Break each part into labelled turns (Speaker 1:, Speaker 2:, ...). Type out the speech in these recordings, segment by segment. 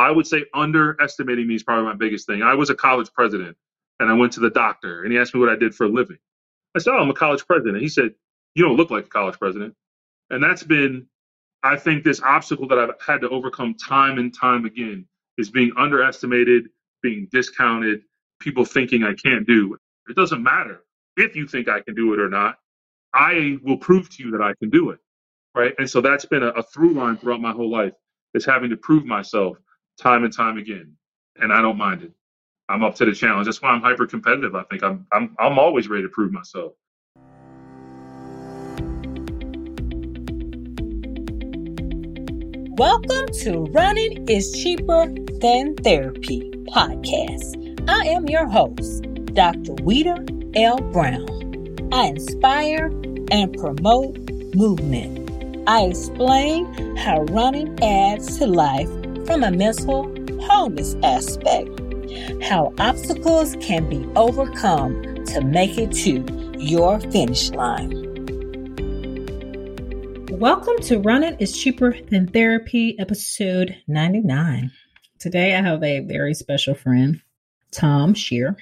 Speaker 1: I would say underestimating me is probably my biggest thing. I was a college president and I went to the doctor and he asked me what I did for a living. I said, Oh, I'm a college president. He said, You don't look like a college president. And that's been, I think, this obstacle that I've had to overcome time and time again is being underestimated, being discounted, people thinking I can't do. It It doesn't matter if you think I can do it or not. I will prove to you that I can do it. Right. And so that's been a, a through line throughout my whole life is having to prove myself time and time again. And I don't mind it. I'm up to the challenge. That's why I'm hyper competitive. I think I'm I'm I'm always ready to prove myself.
Speaker 2: Welcome to Running is Cheaper Than Therapy podcast. I am your host, Dr. Weta L. Brown. I inspire and promote movement. I explain how running adds to life from a mental wholeness aspect, how obstacles can be overcome to make it to your finish line. Welcome to Running is Cheaper Than Therapy, episode 99. Today I have a very special friend, Tom Scheer.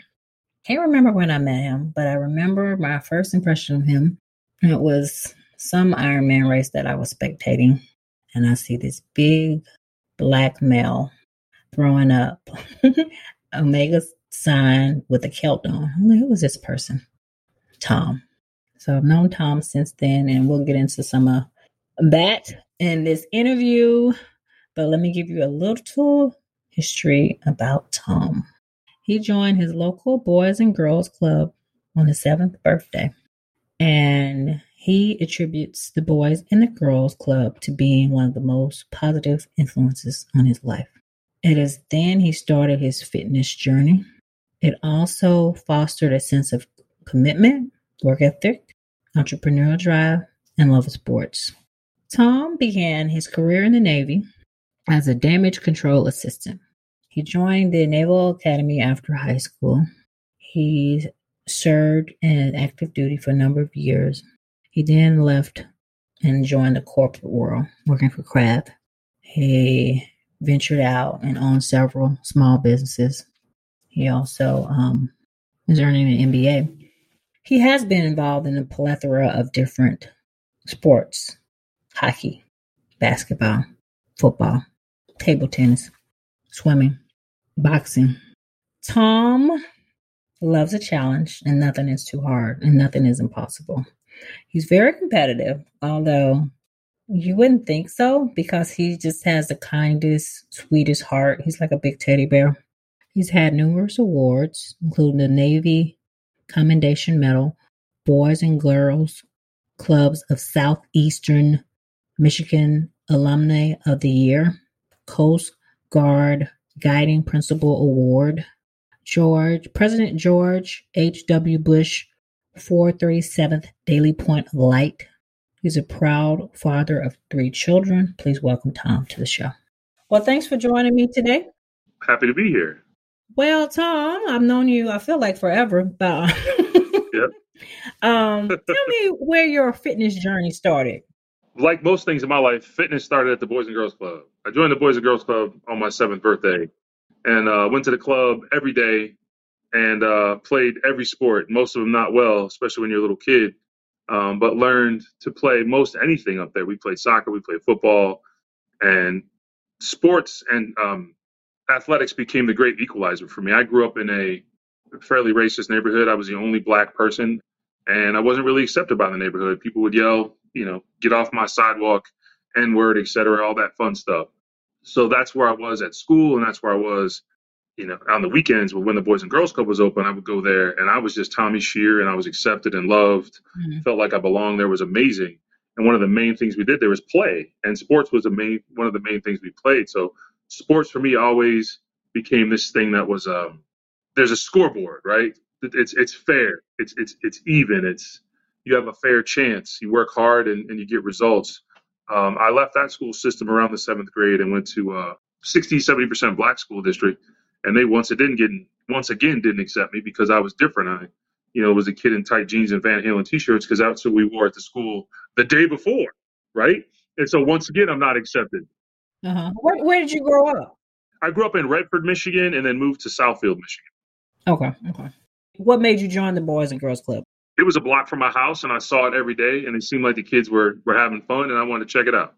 Speaker 2: Can't remember when I met him, but I remember my first impression of him. It was some Ironman race that I was spectating, and I see this big black male throwing up Omega sign with a kilt on. I'm like, this person? Tom. So I've known Tom since then, and we'll get into some of that in this interview. But let me give you a little history about Tom. He joined his local Boys and Girls Club on his seventh birthday, and he attributes the Boys and the Girls Club to being one of the most positive influences on his life. It is then he started his fitness journey. It also fostered a sense of commitment, work ethic, entrepreneurial drive, and love of sports. Tom began his career in the Navy as a damage control assistant. He joined the Naval Academy after high school. He served in active duty for a number of years. He then left and joined the corporate world, working for Kraft. He ventured out and owned several small businesses. He also um, is earning an MBA. He has been involved in a plethora of different sports hockey, basketball, football, table tennis, swimming, boxing. Tom loves a challenge, and nothing is too hard, and nothing is impossible. He's very competitive, although you wouldn't think so because he just has the kindest, sweetest heart. He's like a big teddy bear. He's had numerous awards, including the Navy Commendation Medal, Boys and Girls Clubs of Southeastern Michigan Alumni of the Year, Coast Guard Guiding Principal Award, George President George H.W. Bush 437th Daily Point of Light. He's a proud father of three children. Please welcome Tom to the show. Well, thanks for joining me today.
Speaker 1: Happy to be here.
Speaker 2: Well, Tom, I've known you, I feel like forever, but yep. um, tell me where your fitness journey started
Speaker 1: like most things in my life, fitness started at the Boys and Girls Club. I joined the Boys and Girls Club on my seventh birthday, and uh, went to the club every day and uh, played every sport. Most of them not well, especially when you're a little kid. Um, but learned to play most anything up there. We played soccer, we played football, and sports and um, athletics became the great equalizer for me. I grew up in a fairly racist neighborhood. I was the only black person, and I wasn't really accepted by the neighborhood. People would yell you know, get off my sidewalk, N word, etc., all that fun stuff. So that's where I was at school, and that's where I was, you know, on the weekends. But when the Boys and Girls Club was open, I would go there, and I was just Tommy Scheer, and I was accepted and loved. Mm-hmm. Felt like I belonged there. Was amazing. And one of the main things we did there was play, and sports was the main one of the main things we played. So sports for me always became this thing that was um, there's a scoreboard, right? It's it's fair. It's it's it's even. It's you have a fair chance. You work hard and, and you get results. Um, I left that school system around the seventh grade and went to a 60, 70% black school district. And they once it didn't once again didn't accept me because I was different. I, you know, was a kid in tight jeans and Van Halen t-shirts because that's what we wore at the school the day before, right? And so once again, I'm not accepted.
Speaker 2: Uh-huh. Where, where did you grow up?
Speaker 1: I grew up in Redford, Michigan, and then moved to Southfield, Michigan.
Speaker 2: Okay, okay. What made you join the Boys and Girls Club?
Speaker 1: It was a block from my house, and I saw it every day, and it seemed like the kids were were having fun, and I wanted to check it out.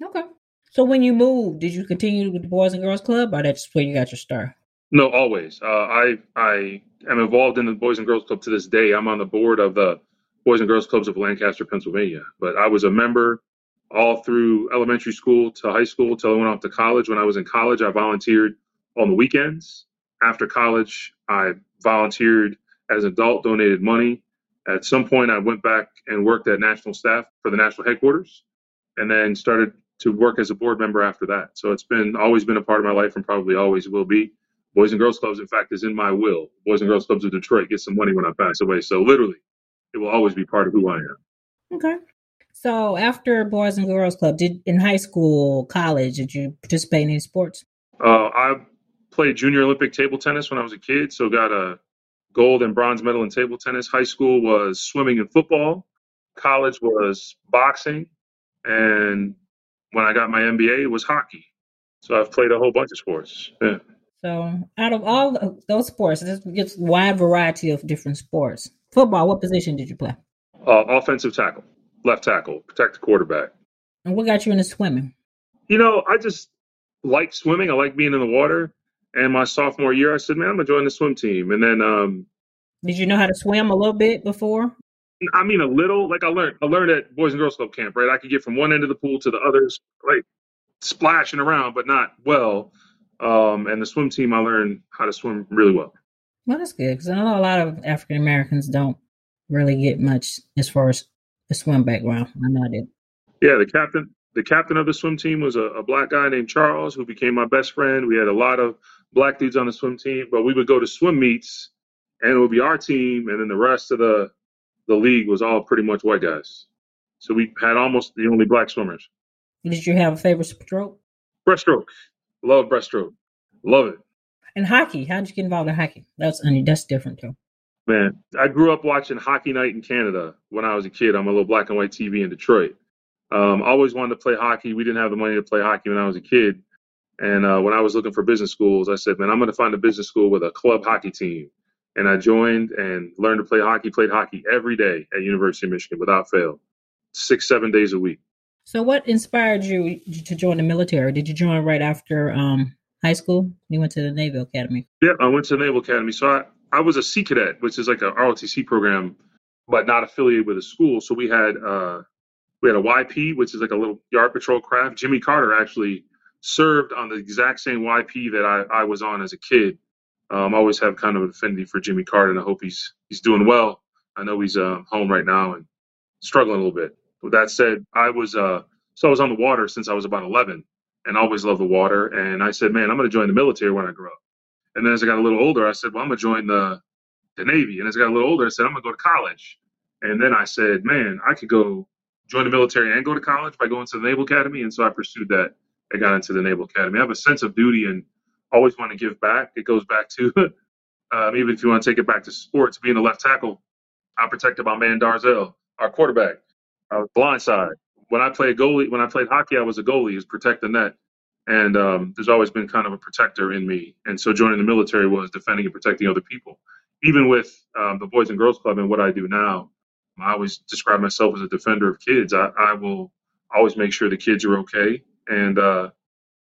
Speaker 2: Okay. So when you moved, did you continue with the Boys and Girls Club, or that's where you got your start?
Speaker 1: No, always. Uh, I I am involved in the Boys and Girls Club to this day. I'm on the board of the Boys and Girls Clubs of Lancaster, Pennsylvania. But I was a member all through elementary school to high school till I went off to college. When I was in college, I volunteered on the weekends. After college, I volunteered as an adult, donated money. At some point, I went back and worked at national staff for the national headquarters, and then started to work as a board member after that. So it's been always been a part of my life, and probably always will be. Boys and Girls Clubs, in fact, is in my will. Boys and Girls Clubs of Detroit get some money when I pass away. So literally, it will always be part of who I am.
Speaker 2: Okay. So after Boys and Girls Club, did in high school, college, did you participate in any sports?
Speaker 1: Uh, I played junior Olympic table tennis when I was a kid, so got a gold and bronze medal in table tennis. High school was swimming and football. College was boxing, and when I got my MBA, it was hockey. So I've played a whole bunch of sports. Yeah.
Speaker 2: So out of all those sports, there's just wide variety of different sports. Football, what position did you play?
Speaker 1: Uh, offensive tackle, left tackle, protect the quarterback.
Speaker 2: And what got you into swimming?
Speaker 1: You know, I just like swimming. I like being in the water. And my sophomore year, I said, man, I'm going to join the swim team. And then. Um,
Speaker 2: did you know how to swim a little bit before?
Speaker 1: I mean, a little. Like I learned, I learned at Boys and Girls Club camp, right? I could get from one end of the pool to the others, like splashing around, but not well. Um, and the swim team, I learned how to swim really well.
Speaker 2: Well, that's good because I know a lot of African Americans don't really get much as far as the swim background. I know I did.
Speaker 1: Yeah, the captain, the captain of the swim team was a, a, black guy named Charles, who became my best friend. We had a lot of black dudes on the swim team, but we would go to swim meets, and it would be our team, and then the rest of the the league was all pretty much white guys. So we had almost the only black swimmers.
Speaker 2: Did you have a favorite stroke?
Speaker 1: Breaststroke. Love breaststroke. Love it.
Speaker 2: And hockey. How did you get involved in hockey? That's that's different too.
Speaker 1: Man, I grew up watching Hockey Night in Canada when I was a kid on my little black and white TV in Detroit. Um, always wanted to play hockey. We didn't have the money to play hockey when I was a kid. And uh, when I was looking for business schools, I said, man, I'm going to find a business school with a club hockey team. And I joined and learned to play hockey, played hockey every day at University of Michigan without fail, six, seven days a week.
Speaker 2: So, what inspired you to join the military? Did you join right after um, high school? You went to the Naval Academy.
Speaker 1: Yeah, I went to the Naval Academy. So I, I was a Sea Cadet, which is like a ROTC program, but not affiliated with a school. So we had uh, we had a YP, which is like a little yard patrol craft. Jimmy Carter actually served on the exact same YP that I, I was on as a kid. Um, I always have kind of an affinity for Jimmy Carter, and I hope he's he's doing well. I know he's uh, home right now and struggling a little bit. With that said, I was uh, so I was on the water since I was about 11, and I always loved the water. And I said, man, I'm going to join the military when I grow up. And then as I got a little older, I said, well, I'm going to join the the Navy. And as I got a little older, I said, I'm going to go to college. And then I said, man, I could go join the military and go to college by going to the Naval Academy. And so I pursued that. I got into the Naval Academy. I have a sense of duty and always want to give back. It goes back to, um, even if you want to take it back to sports, being a left tackle, I'm protected by man Darzell, our quarterback. I was blindside. When I played goalie, when I played hockey, I was a goalie, is protect the net. And um, there's always been kind of a protector in me. And so joining the military was defending and protecting other people. Even with um, the Boys and Girls Club and what I do now, I always describe myself as a defender of kids. I, I will always make sure the kids are okay. And uh,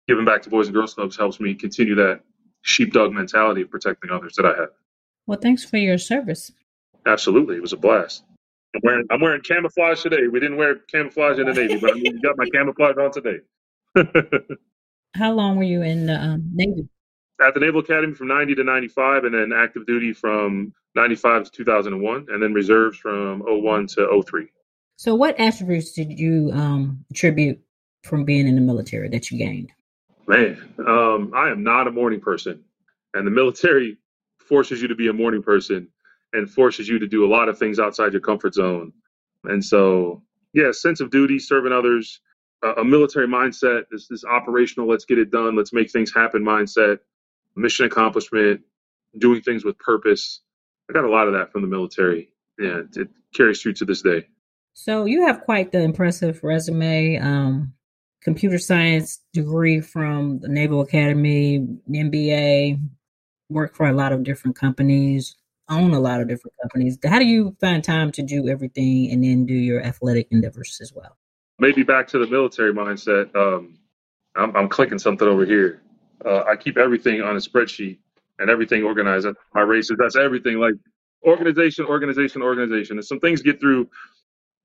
Speaker 1: giving back to Boys and Girls Clubs helps me continue that sheepdog mentality of protecting others that I have.
Speaker 2: Well, thanks for your service.
Speaker 1: Absolutely. It was a blast. I'm wearing, I'm wearing camouflage today. We didn't wear camouflage in the Navy, but I mean, got my camouflage on today.
Speaker 2: How long were you in the um, Navy?
Speaker 1: At the Naval Academy from 90 to 95, and then active duty from 95 to 2001, and then reserves from 01 to 03.
Speaker 2: So, what attributes did you um, attribute from being in the military that you gained?
Speaker 1: Man, um, I am not a morning person, and the military forces you to be a morning person and forces you to do a lot of things outside your comfort zone. And so, yeah, sense of duty, serving others, a military mindset, this this operational, let's get it done, let's make things happen mindset, mission accomplishment, doing things with purpose. I got a lot of that from the military. Yeah, it, carries through to this day.
Speaker 2: So you have quite the impressive resume. Um, computer science degree from the Naval Academy, MBA, work for a lot of different companies, own a lot of different companies. How do you find time to do everything and then do your athletic endeavors as well?
Speaker 1: Maybe back to the military mindset. Um, I'm, I'm, clicking something over here. Uh, I keep everything on a spreadsheet and everything organized. My races, that's everything. Like organization, organization, organization. And some things get through.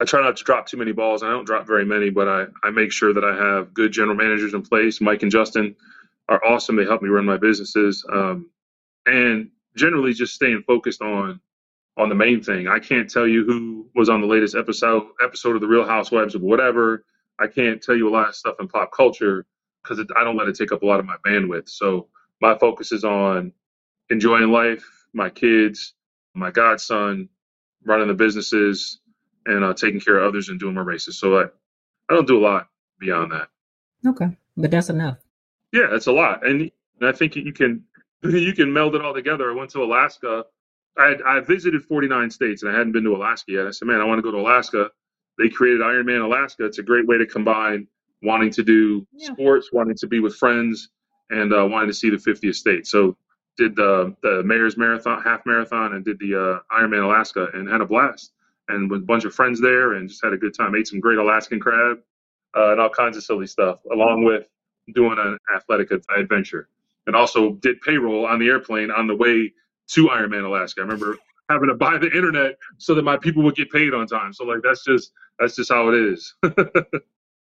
Speaker 1: I try not to drop too many balls. I don't drop very many, but I, I make sure that I have good general managers in place. Mike and Justin are awesome. They help me run my businesses. Um, and generally just staying focused on on the main thing. I can't tell you who was on the latest episode episode of the Real Housewives of whatever. I can't tell you a lot of stuff in pop culture because I don't let it take up a lot of my bandwidth. So my focus is on enjoying life, my kids, my godson, running the businesses, and uh, taking care of others and doing my races. So I, I don't do a lot beyond that.
Speaker 2: Okay, but that's enough.
Speaker 1: Yeah, that's a lot, and, and I think you can you can meld it all together. I went to Alaska. I had, I visited 49 states and I hadn't been to Alaska yet. I said, man, I want to go to Alaska. They created Ironman Alaska. It's a great way to combine wanting to do yeah. sports, wanting to be with friends, and uh, wanting to see the 50th state. So did the the mayor's marathon, half marathon, and did the uh, Ironman Alaska, and had a blast. And with a bunch of friends there, and just had a good time. Ate some great Alaskan crab uh, and all kinds of silly stuff, along with doing an athletic adventure and also did payroll on the airplane on the way to Ironman Alaska. I remember having to buy the internet so that my people would get paid on time. So like that's just that's just how it is.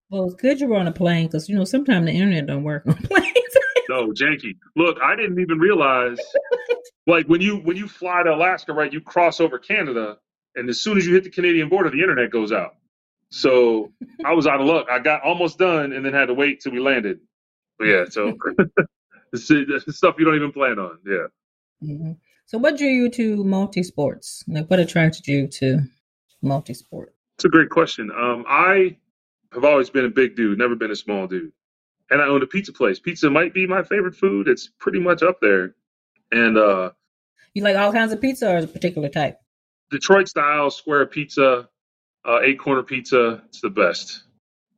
Speaker 2: well, it's good you were on a plane because you know sometimes the internet don't work on planes.
Speaker 1: no, janky. Look, I didn't even realize like when you when you fly to Alaska, right? You cross over Canada, and as soon as you hit the Canadian border, the internet goes out. So I was out of luck. I got almost done and then had to wait till we landed. But yeah, so stuff you don't even plan on. Yeah.
Speaker 2: Mm-hmm. So, what drew you to multi sports? Like, what attracted you to multi sport?
Speaker 1: It's a great question. Um, I have always been a big dude, never been a small dude, and I owned a pizza place. Pizza might be my favorite food. It's pretty much up there. And uh,
Speaker 2: you like all kinds of pizza, or a particular type?
Speaker 1: Detroit style square pizza, uh, eight corner pizza. It's the best.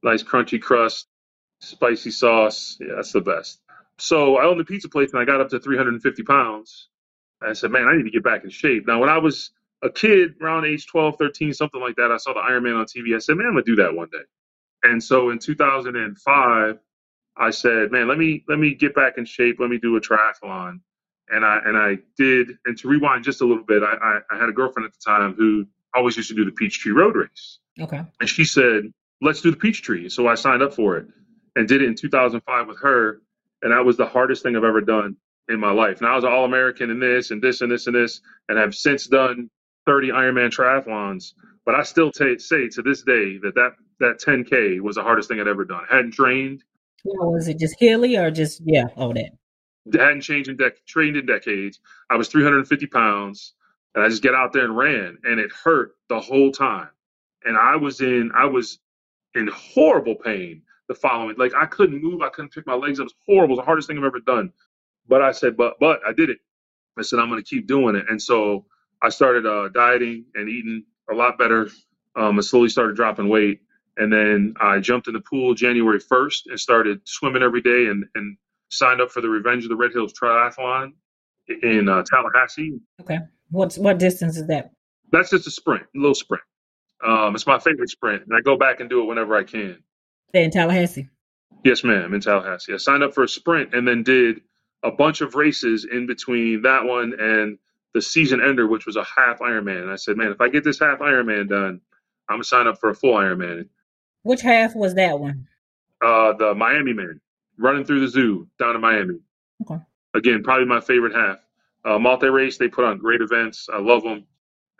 Speaker 1: Nice crunchy crust, spicy sauce. Yeah, that's the best. So I owned the pizza place and I got up to 350 pounds. I said, man, I need to get back in shape. Now, when I was a kid, around age 12, 13, something like that, I saw the Iron Man on TV. I said, man, I'm gonna do that one day. And so in 2005, I said, man, let me let me get back in shape. Let me do a triathlon. And I and I did. And to rewind just a little bit, I, I, I had a girlfriend at the time who always used to do the Peachtree Road Race.
Speaker 2: Okay.
Speaker 1: And she said, let's do the Peachtree. So I signed up for it and did it in 2005 with her and that was the hardest thing I've ever done in my life. And I was an All American in this and this and this and this, and have since done 30 Ironman triathlons. But I still t- say to this day that, that that 10K was the hardest thing I'd ever done. I hadn't trained.
Speaker 2: Yeah, was it just hilly or just yeah, all that?
Speaker 1: I hadn't changed in dec- trained in decades. I was 350 pounds, and I just get out there and ran, and it hurt the whole time. And I was in I was in horrible pain the following. Like I couldn't move, I couldn't pick my legs up. It was horrible. It was the hardest thing I've ever done. But I said, but but I did it. I said I'm going to keep doing it. And so I started uh, dieting and eating a lot better. Um, I slowly started dropping weight, and then I jumped in the pool January 1st and started swimming every day and and signed up for the Revenge of the Red Hills Triathlon in uh, Tallahassee.
Speaker 2: Okay, what's what distance is that?
Speaker 1: That's just a sprint, a little sprint. Um, it's my favorite sprint, and I go back and do it whenever I can.
Speaker 2: In Tallahassee.
Speaker 1: Yes, ma'am, in Tallahassee. I signed up for a sprint and then did a bunch of races in between that one and the season ender, which was a half Ironman. And I said, man, if I get this half Ironman done, I'm gonna sign up for a full Ironman.
Speaker 2: Which half was that one?
Speaker 1: Uh, the Miami man, running through the zoo down in Miami.
Speaker 2: Okay.
Speaker 1: Again, probably my favorite half. Uh, multi race, they put on great events. I love them,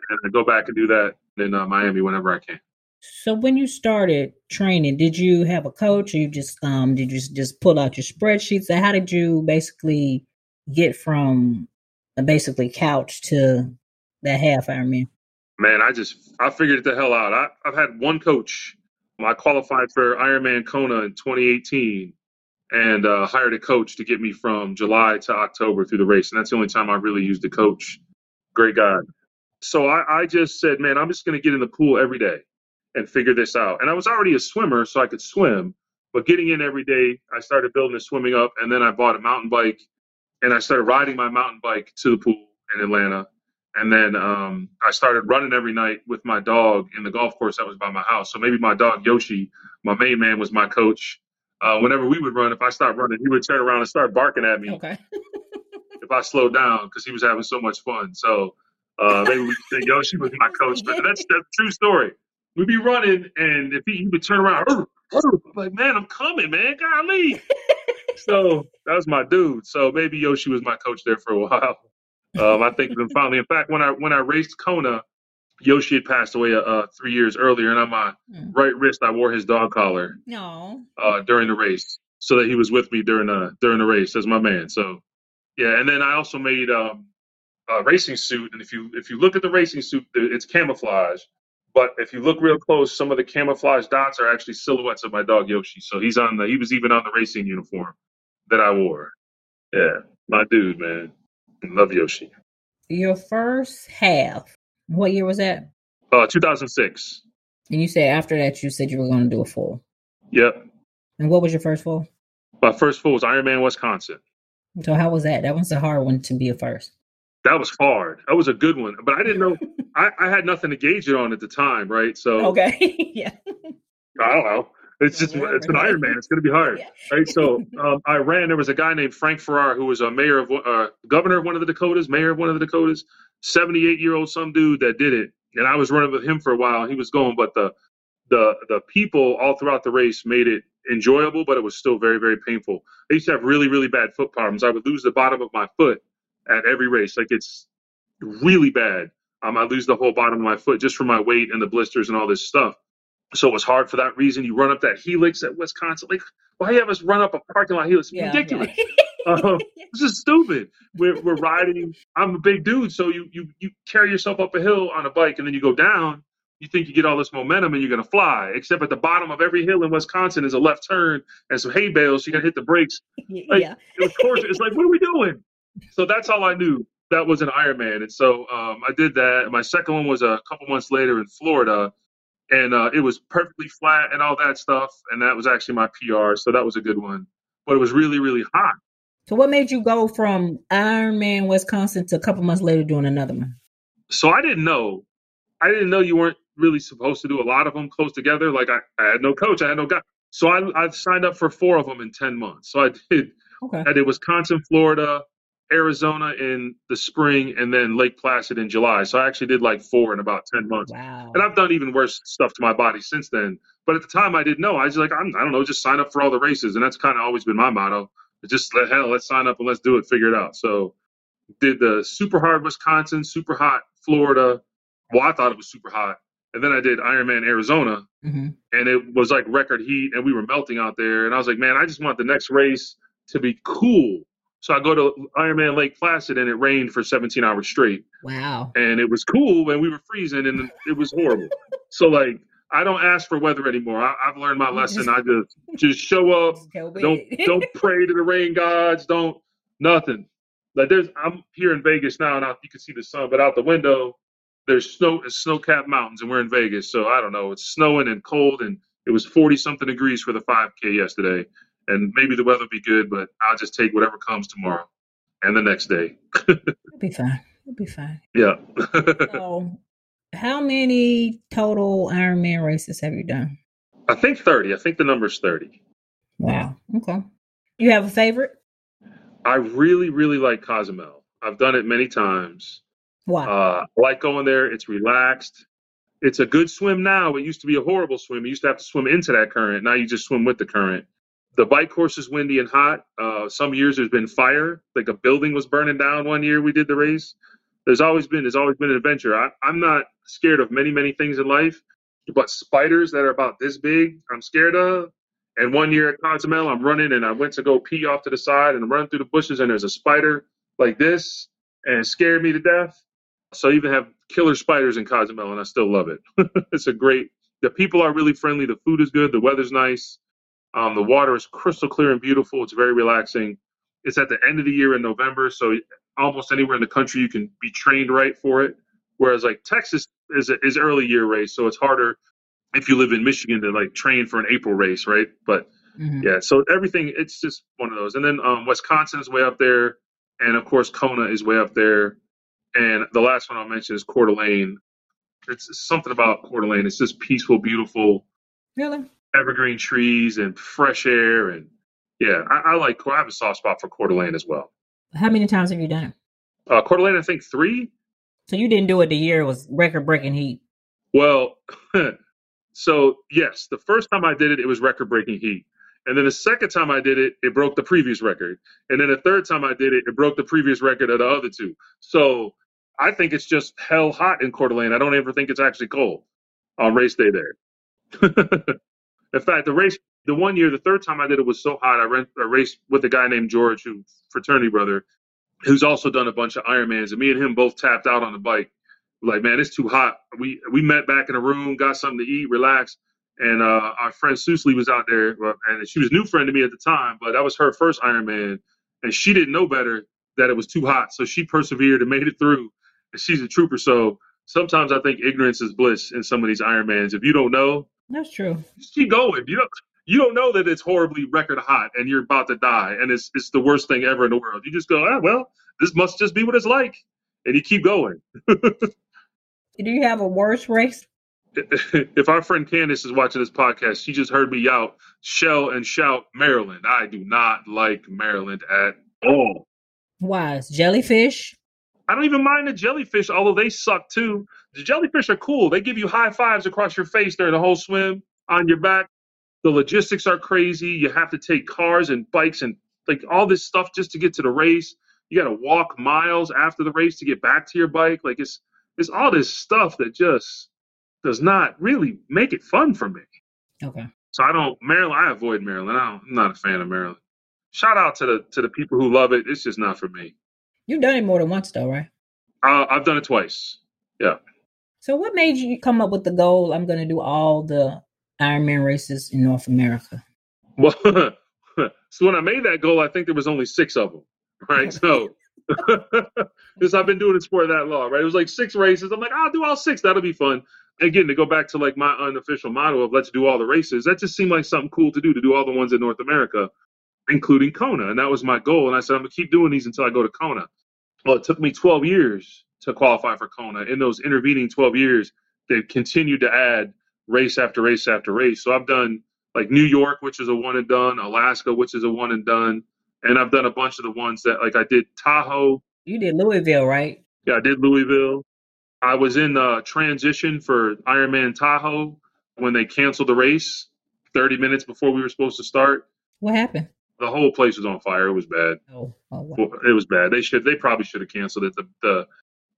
Speaker 1: and I go back and do that in uh, Miami whenever I can.
Speaker 2: So when you started training, did you have a coach or you just um did you just pull out your spreadsheets? And how did you basically get from basically couch to that half Ironman?
Speaker 1: Man, I just I figured it the hell out. I, I've had one coach. I qualified for Ironman Kona in 2018 and uh, hired a coach to get me from July to October through the race. And that's the only time I really used a coach. Great guy. So I, I just said, man, I'm just going to get in the pool every day and figure this out. And I was already a swimmer, so I could swim, But getting in every day, I started building and swimming up, and then I bought a mountain bike, and I started riding my mountain bike to the pool in Atlanta. And then um, I started running every night with my dog in the golf course that was by my house. So maybe my dog Yoshi, my main man, was my coach. Uh, whenever we would run, if I stopped running, he would turn around and start barking at me
Speaker 2: Okay.
Speaker 1: if I slowed down because he was having so much fun. So uh, maybe we could say Yoshi was my coach, but that's that's a true story. We'd be running, and if he, he would turn around, "Arr, arr," I'm like, man, I'm coming, man, golly. so that was my dude. So maybe Yoshi was my coach there for a while. Um, I think then finally, in fact, when I when I raced Kona, Yoshi had passed away uh, three years earlier, and on my
Speaker 2: Mm.
Speaker 1: right wrist, I wore his dog collar
Speaker 2: No.
Speaker 1: uh, during the race, so that he was with me during the during the race as my man. So yeah, and then I also made um, a racing suit, and if you if you look at the racing suit, it's camouflage. But if you look real close, some of the camouflage dots are actually silhouettes of my dog Yoshi. So he's on the he was even on the racing uniform that I wore. Yeah, my dude, man. Love Yoshi.
Speaker 2: Your first half. What year was that?
Speaker 1: Uh, 2006.
Speaker 2: And you said after that you said you were going to do a full.
Speaker 1: Yep.
Speaker 2: And what was your first full?
Speaker 1: My first full was Ironman Wisconsin.
Speaker 2: So how was that? That was a hard one to be a first.
Speaker 1: That was hard. That was a good one. But I didn't know I, I had nothing to gauge it on at the time, right? So
Speaker 2: Okay. yeah.
Speaker 1: I don't know. It's just it's an
Speaker 2: right?
Speaker 1: Ironman. It's going to be hard,
Speaker 2: Yeah.
Speaker 1: right? So um, I ran. There was a guy named Frank Farrar who was a mayor of uh, governor of one of the Dakotas, mayor of one of the Dakotas, seventy eight year old some dude that did it, and I was running with him for a while. He was going, but the the the people all throughout the race made it enjoyable, but it was still very very painful. I used to have really really bad foot problems. I would lose the bottom of my foot at every race, like it's really bad. Um, I lose the whole bottom of my foot just from my weight and the blisters and all this stuff. So it was hard for that reason. You run up that helix at Wisconsin. Like, why have us run up a parking lot helix? It's
Speaker 2: Yeah.
Speaker 1: ridiculous.
Speaker 2: yeah.
Speaker 1: Um, it's just stupid. We're, we're riding. I'm a big dude, so you, you you carry yourself up a hill on a bike, and then you go down. You think you get all this momentum and you're gonna fly. Except at the bottom of every hill in Wisconsin is a left turn and some hay bales. So you gotta hit the brakes. Like,
Speaker 2: yeah.
Speaker 1: It was torture. It's like, what are we doing? So that's all I knew. That was an Ironman, and so um, I did that. My second one was a couple months later in Florida, and uh, it was perfectly flat and all that stuff. And that was actually my PR, so that was a good one. But it was really, really hot.
Speaker 2: So what made you go from Ironman Wisconsin to a couple months later doing another one?
Speaker 1: So I didn't know. I didn't know you weren't really supposed to do a lot of them close together. Like I, I had no coach, I had no guy. So I, I signed up for four of them in ten months. So I did.
Speaker 2: Okay.
Speaker 1: I did Wisconsin, Florida, Arizona in the spring, and then Lake Placid in July. So I actually did like four in about ten months.
Speaker 2: Wow.
Speaker 1: And I've done even worse stuff to my body since then. But at the time, I didn't know. I was like, I'm, I don't know, just sign up for all the races, and that's kind of always been my motto. Just let hell, let's sign up and let's do it, figure it out. So did the super hard Wisconsin, super hot Florida. Well, I thought it was super hot, and then I did Ironman Arizona,
Speaker 2: hmm
Speaker 1: and it was like record heat, and we were melting out there. And I was like, man, I just want the next race to be cool. So I go to Ironman Lake Placid, and it rained for 17 hours straight
Speaker 2: Wow.
Speaker 1: and it was cool and we were freezing and it was horrible. so like I don't ask for weather anymore. I, I've learned my lesson. I just just show up.
Speaker 2: Me.
Speaker 1: Don't don't pray to the rain gods. Don't nothing. Like there's I'm here in Vegas now and out, you can see the sun, but out the window there's snow snow capped mountains and we're in Vegas. So I don't know. It's snowing and cold and it was 40 something degrees for the 5K yesterday. And maybe the weather will be good, but I'll just take whatever comes tomorrow and the next day.
Speaker 2: It'll be fine. It'll be fine.
Speaker 1: Yeah.
Speaker 2: So, how many total Ironman races have you done?
Speaker 1: I think 30. I think the number's 30.
Speaker 2: Wow. Okay. You have a favorite?
Speaker 1: I really, really like Cozumel. I've done it many times.
Speaker 2: Why?
Speaker 1: Uh, I like going there. It's relaxed. It's a good swim now. It used to be a horrible swim. You used to have to swim into that current. Now you just swim with the current. The bike course is windy and hot. Uh, some years there's been fire. Like a building was burning down one year we did the race. There's always been there's always been an adventure. I, I'm not scared of many many things in life, but spiders that are about this big, I'm scared of. And one year at Cozumel, I'm running and I went to go pee off to the side and I'm running through the bushes and there's a spider like this and scared me to death. So I even have killer spiders in Cozumel and I still love it. it's a great. The people are really friendly. The food is good. The weather's nice. Um, the water is crystal clear and beautiful. It's very relaxing. It's at the end of the year in November, so almost anywhere in the country you can be trained right for it. Whereas like Texas is a, is early year race, so it's harder if you live in Michigan to like train for an April race, right? But
Speaker 2: Mhm.
Speaker 1: Yeah, so everything it's just one of those. And then um, Wisconsin is way up there, and of course Kona is way up there. And the last one I'll mention is Coeur d'Alene. It's something about Coeur d'Alene. It's just peaceful, beautiful,
Speaker 2: Really?
Speaker 1: Evergreen trees and fresh air. And yeah, I, I like. I have a soft spot for Coeur d'Alene as well.
Speaker 2: How many times have you done it?
Speaker 1: Uh, Coeur d'Alene, I think three.
Speaker 2: So you didn't do it the year it was record breaking heat.
Speaker 1: Well, so yes, the first time I did it, it was record breaking heat. And then the second time I did it, it broke the previous record. And then the third time I did it, it broke the previous record of the other two. So I think it's just hell hot in Coeur d'Alene. I don't ever think it's actually cold on race day there. in fact, the race, the one year, the third time I did it was so hot. I, ran, a race with a guy named George, who fraternity brother, who's also done a bunch of Ironmans. And me and him both tapped out on the bike. Like, man, it's too hot. We we met back in a room, got something to eat, relaxed. And uh, our friend Susli was out there, and she was a new friend to me at the time, but that was her first Ironman, and she didn't know better that it was too hot, so she persevered and made it through. And she's a trooper, so sometimes I think ignorance is bliss in some of these Ironmans. If you don't know,
Speaker 2: That's true.
Speaker 1: just keep going. You don't you don't know that it's horribly record hot and you're about to die, and it's it's the worst thing ever in the world. You just go, ah, well, this must just be what it's like, and you keep going.
Speaker 2: Do you have a worse race?
Speaker 1: if our friend Candace is watching this podcast, she just heard me yell, shell and shout Maryland. I do not like Maryland at all.
Speaker 2: Why? It's jellyfish.
Speaker 1: I don't even mind the jellyfish, although they suck too. The jellyfish are cool. They give you high fives across your face during the whole swim on your back. The logistics are crazy. You have to take cars and bikes and like all this stuff just to get to the race. You got to walk miles after the race to get back to your bike. Like it's it's all this stuff that just does not really make it fun for me.
Speaker 2: Okay.
Speaker 1: So I don't Maryland. I avoid Maryland. I don't, I'm not a fan of Maryland. Shout out to the to the people who love it. It's just not for me.
Speaker 2: You've done it more than once though, right?
Speaker 1: Uh, I've done it twice.
Speaker 2: So what made you come up with the goal? I'm going to do all the Ironman races in North America.
Speaker 1: Well, so when I made that goal, I think there was only six of them. Right. So because I've been doing the for that long, right? It was like six races. I'm like, I'll do all six. That'll be fun. Again, to go back to like my unofficial motto of let's do all the races, that just seemed like something cool to do, to do all the ones in North America, including Kona. And that was my goal. And I said, I'm going to keep doing these until I go to Kona. Well, it took me 12 years to qualify for Kona. In those intervening 12 years, they've continued to add race after race after race. So I've done like New York, which is a one and done, Alaska, which is a one and done. And I've done a bunch of the ones that like I did Tahoe,
Speaker 2: You did Louisville, right?
Speaker 1: yeah, I did Louisville. I was in the transition for Ironman Tahoe when they canceled the race 30 minutes before we were supposed to start.
Speaker 2: What happened?
Speaker 1: The whole place was on fire. It was bad.
Speaker 2: Oh, oh wow.
Speaker 1: It was bad. They should. They probably should have canceled it. The the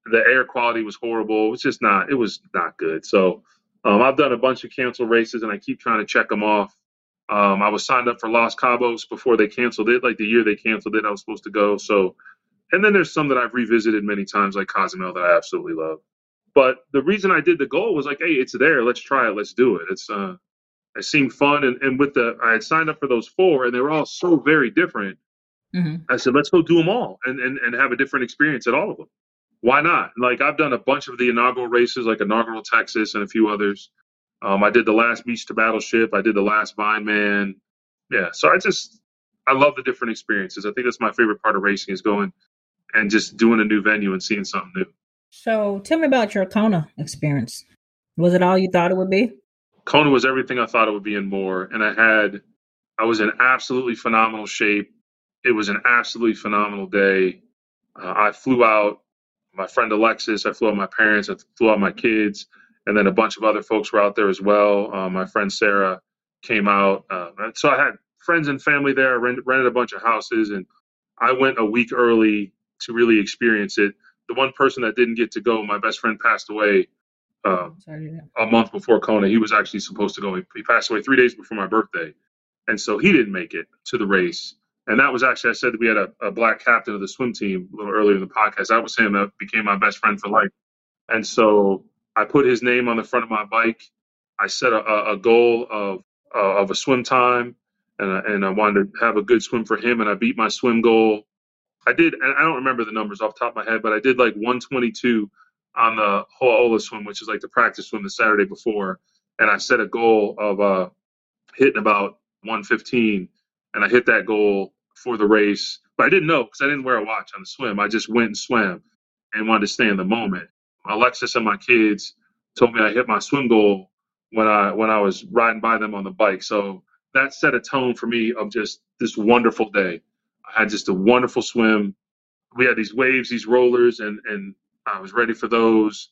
Speaker 1: the air quality was horrible. It was just not. It was not good. So um, I've done a bunch of canceled races, and I keep trying to check them off. Um, I was signed up for Los Cabos before they canceled it. Like the year they canceled it, I was supposed to go. So, and then there's some that I've revisited many times, like Cozumel, that I absolutely love. But the reason I did the goal was like, hey, it's there. Let's try it. Let's do it. It's uh, it seemed fun, and and with the I had signed up for those four, and they were all so very different.
Speaker 2: hmm
Speaker 1: I said, let's go do them all and, and, and have a different experience at all of them. Why not? Like I've done a bunch of the inaugural races, like inaugural Texas and a few others. Um, I did the last Beach to Battleship. I did the last Vineman. Yeah. So I just, I love the different experiences. I think that's my favorite part of racing is going and just doing a new venue and seeing something new.
Speaker 2: So tell me about your Kona experience. Was it all you thought it would be?
Speaker 1: Kona was everything I thought it would be and more. And I had, I was in absolutely phenomenal shape. It was an absolutely phenomenal day. Uh, I flew out my friend Alexis, I flew out my parents, I flew out my kids, and then a bunch of other folks were out there as well. Uh, my friend Sarah came out. Uh, and so I had friends and family there. I rented, rented a bunch of houses, and I went a week early to really experience it. The one person that didn't get to go, my best friend passed away um,
Speaker 2: Sorry
Speaker 1: a month before Kona. He was actually supposed to go. He, he passed away three days before my birthday, and so he didn't make it to the race. And that was actually I said that we had a, a black captain of the swim team a little earlier in the podcast. That was him that became my best friend for life. And so I put his name on the front of my bike. I set a, a, goal of uh, of a swim time, and I, and I wanted to have a good swim for him. And I beat my swim goal. I did, and I don't remember the numbers off the top of my head, but I did like 122 on the Ho'ala swim, which is like the practice swim the Saturday before, and I set a goal of uh, hitting about 115, and I hit that goal for the race. But I didn't know because I didn't wear a watch on the swim. I just went and swam and wanted to stay in the moment. Alexis and my kids told me I hit my swim goal when I when I was riding by them on the bike. So that set a tone for me of just this wonderful day. I had just a wonderful swim. We had these waves, these rollers, and and I was ready for those.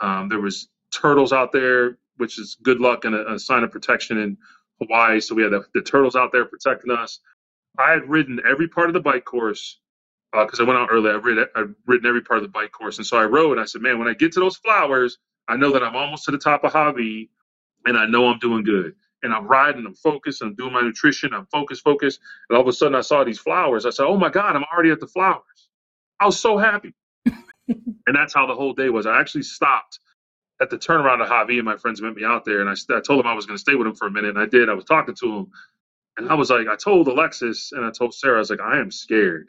Speaker 1: Um, there was turtles out there, which is good luck and a, a sign of protection in Hawaii. So we had the, the, turtles out there protecting us. I had ridden every part of the bike course because uh, I went out early. I've ridden, I've ridden every part of the bike course, and so I rode. And I said, "Man, when I get to those flowers, I know that I'm almost to the top of Hawi, and I know I'm doing good." And I'm riding, I'm focused, I'm doing my nutrition, I'm focused, focused. And all of a sudden, I saw these flowers. I said, "Oh my God, I'm already at the flowers!" I was so happy, and that's how the whole day was. I actually stopped at the turnaround of Hawi, and my friends met me out there, and I, I told them I was going to stay with them for a minute, and I did. I was talking to them, and I was like, I told Alexis and I told Sarah, I was like, I am scared.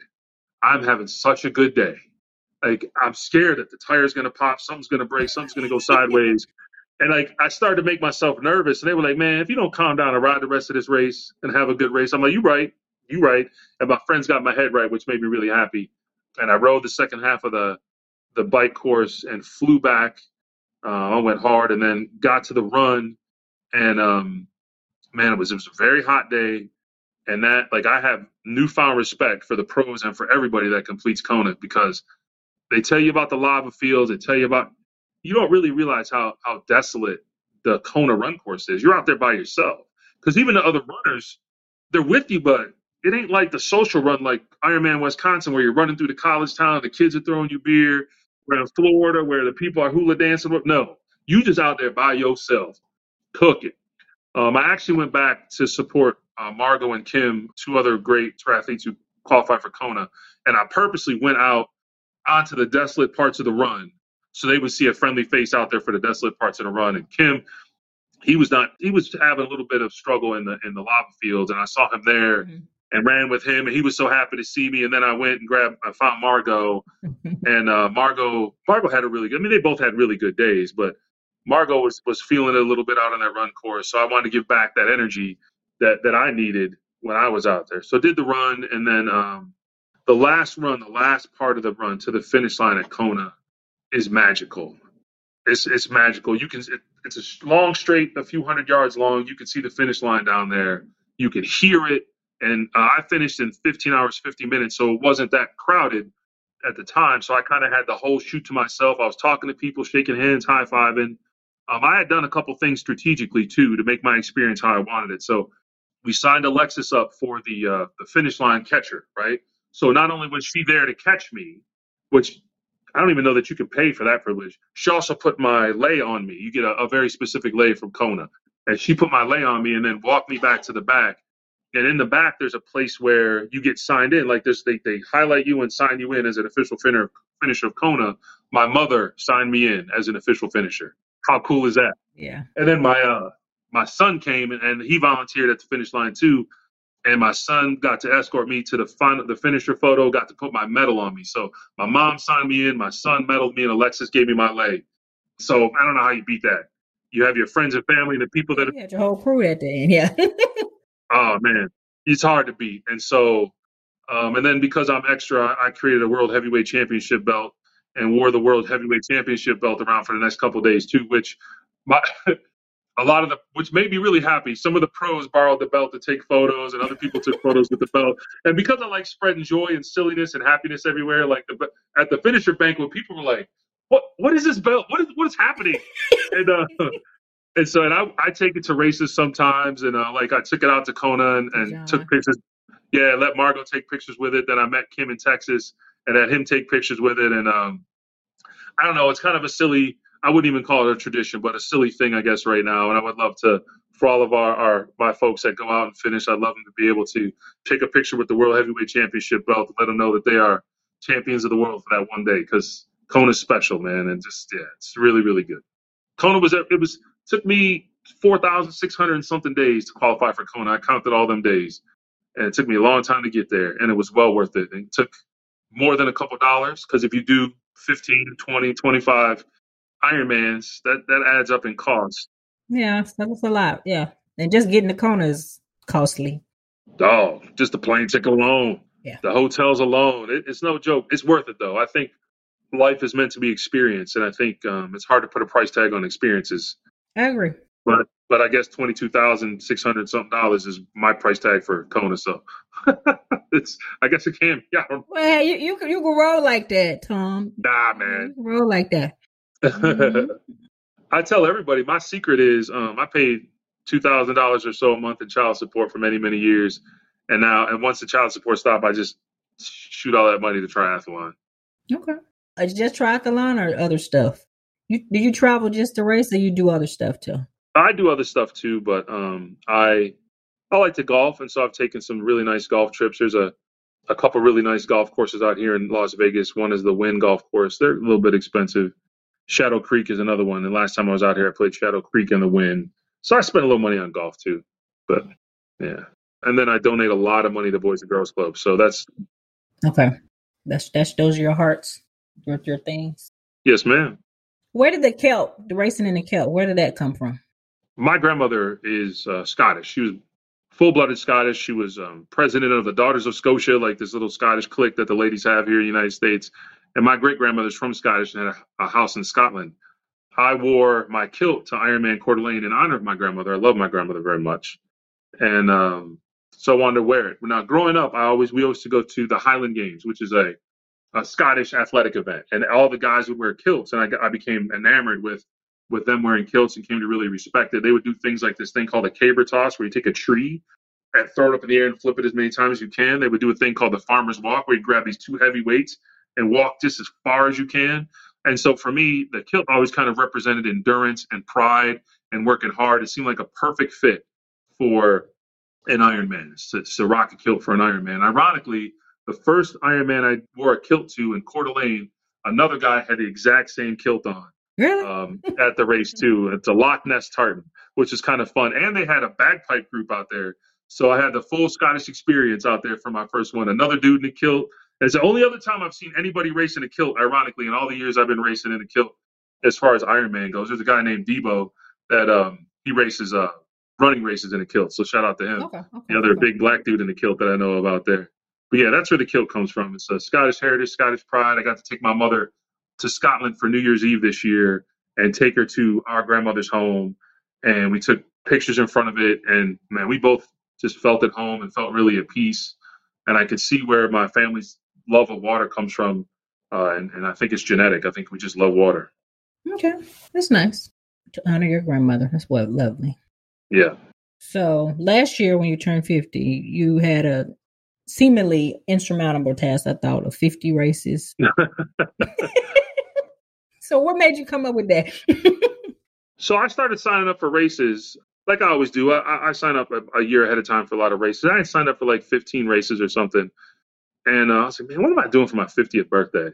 Speaker 1: I'm having such a good day. Like I'm scared that the tire's going to pop, something's going to break, something's going to go sideways. And like I started to make myself nervous, and they were like, "Man, if you don't calm down and ride the rest of this race and have a good race," I'm like, "You right, you right." And my friends got my head right, which made me really happy. And I rode the second half of the the bike course and flew back uh, I went hard and then got to the run, and um, man, it was it was a very hot day, and that like I have newfound respect for the pros and for everybody that completes Kona because they tell you about the lava fields, they tell you about you don't really realize how how desolate the Kona run course is. You're out there by yourself because even the other runners, they're with you, but it ain't like the social run like Ironman Wisconsin where you're running through the college town, the kids are throwing you beer, we're in Florida where the people are hula dancing. No, you just out there by yourself, cooking. Um, I actually went back to support uh, Margot and Kim, two other great triathletes who qualified for Kona, and I purposely went out onto the desolate parts of the run so they would see a friendly face out there for the desolate parts of the run. And Kim, he was not he was having a little bit of struggle in the in the lava fields, and I saw him there. Mm-hmm and ran with him, and he was so happy to see me. And then I went and grabbed, I found Margot, and uh, Margot, Margot had a really good. I mean, they both had really good days, but Margot was was feeling it a little bit out on that run course. So I wanted to give back that energy that that I needed when I was out there. So did the run, and then um, the last run, the last part of the run to the finish line at Kona is magical. It's it's magical. You can it, it's a long straight, a few hundred yards long. You can see the finish line down there. You can hear it and uh, I finished in 15 hours 50 minutes, so it wasn't that crowded at the time. So I kind of had the whole chute to myself. I was talking to people, shaking hands, high fiving. Um, I had done a couple things strategically too to make my experience how I wanted it. So we signed Alexis up for the uh, the finish line catcher, right? So not only was she there to catch me, which I don't even know that you can pay for that privilege. She also put my lei on me. You get a, a very specific lei from Kona, and she put my lei on me and then walked me back to the back and in the back there's a place where you get signed in like this they, they highlight you and sign you in as an official finisher finisher of kona my mother signed me in as an official finisher how cool is that?
Speaker 2: Yeah.
Speaker 1: And then my uh my son came and, and he volunteered at the finish line too. And my son got to escort me to the final the finisher photo got to put my medal on me. So my mom signed me in my son medaled me and alexis gave me my leg. So i don't know how you beat that. You have your friends and family and the people that
Speaker 2: you had your whole crew at the end yeah.
Speaker 1: Oh man, it's hard to beat. And so, um, and then because I'm extra, I created a world heavyweight championship belt and wore the world heavyweight championship belt around for the next couple days too, which my a lot of the which made me really happy. Some of the pros borrowed the belt to take photos, and other people took photos with the belt. And because I like spreading joy and silliness and happiness everywhere, like the at the finisher banquet, people were like, "What? What is this belt? What is what is happening?" and uh, and so and I, I take it to races sometimes and uh, like I took it out to Kona and, and yeah. took pictures. Yeah, let Margot take pictures with it. Then I met Kim in Texas and had him take pictures with it. And um, I don't know, it's kind of a silly. I wouldn't even call it a tradition, but a silly thing, I guess, right now. And I would love to, for all of our, our my folks that go out and finish, I'd love them to be able to take a picture with the World Heavyweight Championship belt to let them know that they are champions of the world for that one day. Because Kona's special, man, and just yeah, it's really really good. Kona was it was took me 4,600 and something days to qualify for Kona. I counted all them days. And it took me a long time to get there. And it was well worth it. And It took more than a couple dollars because if you do 15, 20, 25 Ironmans, that, that adds up in cost.
Speaker 2: Yeah, that was a lot. Yeah. And just getting the Kona is costly?
Speaker 1: Oh, just the plane ticket alone.
Speaker 2: Yeah.
Speaker 1: The hotels alone. It, it's no joke. It's worth it though. I think life is meant to be experienced, and I think um, it's hard to put a price tag on experiences.
Speaker 2: I agree.
Speaker 1: But but I guess twenty two thousand six hundred something dollars is my price tag for Kona. So it's I guess it can. Yeah.
Speaker 2: Well, you you can you can roll like that, Tom.
Speaker 1: Nah, man.
Speaker 2: can roll like that. Mhm.
Speaker 1: I tell everybody my secret is um, I paid two thousand dollars or so a month in child support for many many years, and now and once the child support stopped, I just shoot all that money to triathlon.
Speaker 2: Okay. Uh, just triathlon or other stuff? You do you travel just to race, or you do other stuff too?
Speaker 1: I do other stuff too, but um, I I like to golf, and so I've taken some really nice golf trips. There's a a couple really nice golf courses out here in Las Vegas. One is the Wynn Golf Course. They're a little bit expensive. Shadow Creek is another one. And last time I was out here, I played Shadow Creek and the Wynn. So I spent a little money on golf too. But yeah, and then I donate a lot of money to Boys and Girls Club. So that's
Speaker 2: Okay. That's that's those are your hearts, your your things.
Speaker 1: yes, ma'am.
Speaker 2: Where did the kilt, the racing in the kilt, where did that come from?
Speaker 1: My grandmother is uh, Scottish. She was full-blooded Scottish. She was um, president of the Daughters of Scotia, like this little Scottish clique that the ladies have here in the United States. And my great grandmother's from Scottish and had a, a house in Scotland. I wore my kilt to Ironman Coeur d'Alene in honor of my grandmother. I love my grandmother very much, and um, so I wanted to wear it. Now, growing up, I always we always used to go to the Highland Games, which is a a Scottish athletic event, and all the guys would wear kilts, and I, I became enamored with with them wearing kilts and came to really respect it. They would do things like this thing called a caber toss, where you take a tree and throw it up in the air and flip it as many times as you can. They would do a thing called the farmer's walk, where you grab these two heavy weights and walk just as far as you can. And so for me, the kilt always kind of represented endurance and pride and working hard. It seemed like a perfect fit for an Ironman. It's, it's a kilt for an Ironman. Ironically, the first Ironman I wore a kilt to in Coeur d'Alene, another guy had the exact same kilt on
Speaker 2: Really?
Speaker 1: um, at the race too. It's a Loch Ness tartan, which is kind of fun. And they had a bagpipe group out there, so I had the full Scottish experience out there for my first one. Another dude in a kilt. It's the only other time I've seen anybody race in a kilt. Ironically, in all the years I've been racing in a kilt, as far as Ironman goes, there's a guy named Debo that um, he races uh, running races in a kilt. So shout out to him
Speaker 2: okay. okay.
Speaker 1: the other
Speaker 2: okay.
Speaker 1: big black dude in the kilt that I know about there. But yeah, that's where the kilt comes from. It's a Scottish heritage, Scottish pride. I got to take my mother to Scotland for New Year's Eve this year and take her to our grandmother's home. And we took pictures in front of it. And man, we both just felt at home and felt really at peace. And I could see where my family's love of water comes from. Uh, and, and I think it's genetic. I think we just love water.
Speaker 2: Okay. That's nice. To honor your grandmother. That's what lovely.
Speaker 1: Yeah.
Speaker 2: So last year when you turned 50, you had a seemingly insurmountable task, I thought, of 50 races. so what made you come up with that?
Speaker 1: So I started signing up for races like I always do. I, I- sign up a, a year ahead of time for a lot of races. I signed up for like 15 races or something. And uh, I was like, man, what am I doing for my 50th birthday?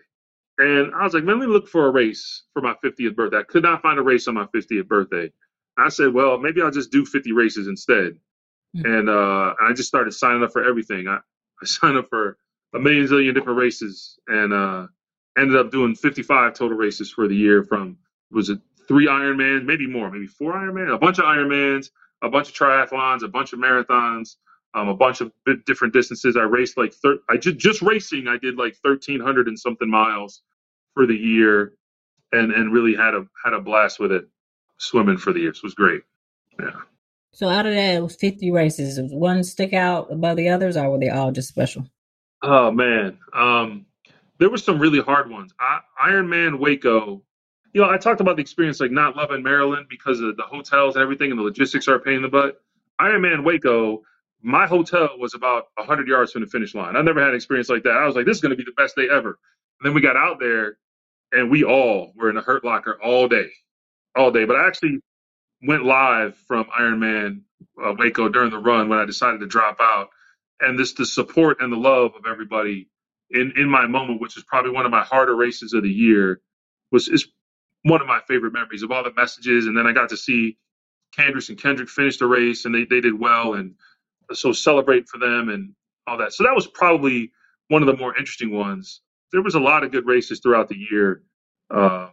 Speaker 1: And I was like, man, let me look for a race for my 50th birthday. I could not find a race on my 50th birthday. I said, well, maybe I'll just do 50 races instead.
Speaker 2: Hmm.
Speaker 1: And uh, I just started signing up for everything. I, I signed up for a million zillion different races and uh, ended up doing 55 total races for the year from, was it three Ironmans, maybe more, maybe four Ironmans, a bunch of Ironmans, a bunch of triathlons, a bunch of marathons, um, a bunch of bit different distances. I raced like thir- I just just racing. I did like thirteen hundred and something miles for the year, and and really had a had a blast with it. Swimming for the year, so it was great. Yeah.
Speaker 2: so out of that, it was 50 races. One stick out above the others, or were they all just special?
Speaker 1: Oh man, um, there were some really hard ones. I, Ironman Waco. You know, I talked about the experience like not loving Maryland because of the hotels and everything, and the logistics are a pain in the butt. Ironman Waco, my hotel was about 100 yards from the finish line. I never had an experience like that. I was like, this is going to be the best day ever. And then we got out there, and we all were in a hurt locker all day, all day. But I actually went live from Ironman uh, Waco during the run when I decided to drop out, and this the support and the love of everybody in in my moment, which is probably one of my harder races of the year, was is one of my favorite memories of all the messages. And then I got to see Candace and Kendrick finish the race, and they they did well, and so celebrate for them and all that. So that was probably one of the more interesting ones. There was a lot of good races throughout the year. Um,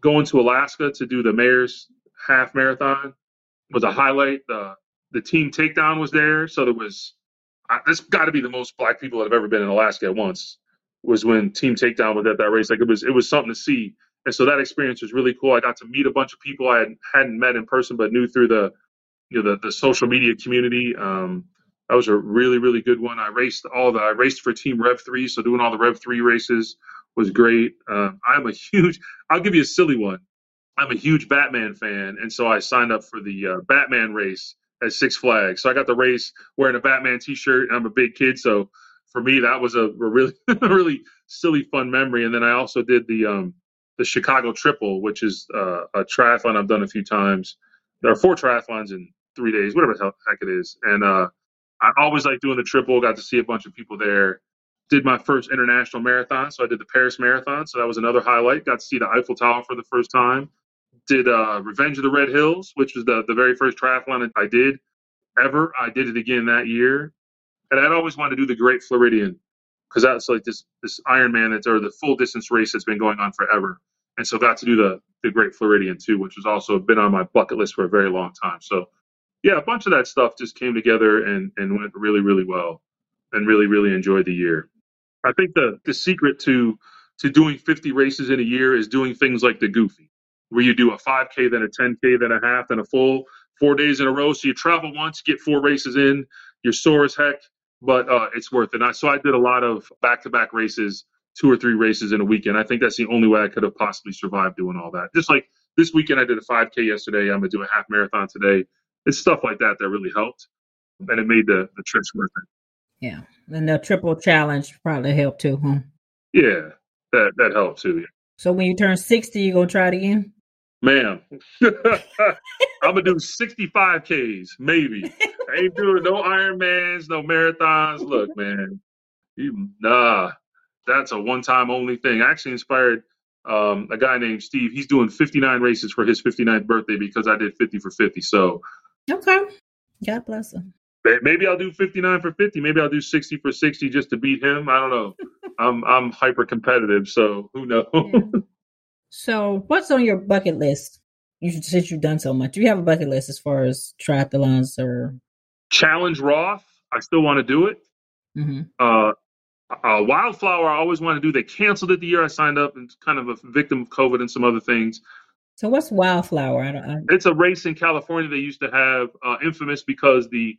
Speaker 1: going to Alaska to do the mayor's half marathon was a highlight. The the team takedown was there, so there was. This got to be the most black people that have ever been in Alaska at once. Was when Team Takedown was at that race. Like it was, it was something to see, and so that experience was really cool. I got to meet a bunch of people I had, hadn't met in person, but knew through the, you know, the, the social media community. Um, that was a really, really good one. I raced all the, I raced for Team Rev Three, so doing all the Rev Three races was great. Uh, I'm a huge. I'll give you a silly one. I'm a huge Batman fan, and so I signed up for the uh, Batman race at Six Flags. So I got the race wearing a Batman T-shirt, and I'm a big kid, so for me that was a, a really, really silly, fun memory. And then I also did the um, the Chicago Triple, which is uh, a triathlon I've done a few times. There are four triathlons in three days, whatever the heck it is, and uh, I always like doing the triple. Got to see a bunch of people there. Did my first international marathon, so I did the Paris Marathon, so that was another highlight. Got to see the Eiffel Tower for the first time did uh, Revenge of the Red Hills, which was the, the very first triathlon I did ever. I did it again that year. And I'd always wanted to do the Great Floridian because that's like this this Ironman that's or the full distance race that's been going on forever. And so got to do the the Great Floridian too, which has also been on my bucket list for a very long time. So yeah, a bunch of that stuff just came together and, and went really, really well and really, really enjoyed the year. I think the the secret to to doing 50 races in a year is doing things like the goofy where you do a 5K, then a 10K, then a half, then a full four days in a row. So you travel once, get four races in, you're sore as heck, but uh, it's worth it. I, so I did a lot of back to back races, two or three races in a weekend. I think that's the only way I could have possibly survived doing all that. Just like this weekend, I did a 5K yesterday. I'm going to do a half marathon today. It's stuff like that that really helped. And it made the, the trips worth it.
Speaker 2: Yeah. And the triple challenge probably helped too, huh?
Speaker 1: Yeah, that, that helped too. Yeah.
Speaker 2: So when you turn 60, you going to try it again?
Speaker 1: Ma'am, I'm gonna do 65 Ks, maybe. I ain't doing no Ironmans, no marathons. Look, man, you, nah, that's a one-time only thing. I actually inspired um, a guy named Steve. He's doing 59 races for his 59th birthday because I did 50 for 50. So,
Speaker 2: okay, God bless him.
Speaker 1: Maybe I'll do 59 for 50. Maybe I'll do 60 for 60 just to beat him. I don't know. I'm I'm hyper competitive, so who knows? Yeah.
Speaker 2: So, what's on your bucket list? You since you've done so much, do you have a bucket list as far as triathlons or
Speaker 1: challenge Roth? I still want to do it. Mm-hmm. Uh, uh, Wildflower, I always want to do. They canceled it the year I signed up, and kind of a victim of COVID and some other things.
Speaker 2: So, what's Wildflower? I don't, I...
Speaker 1: It's a race in California they used to have, uh, infamous because the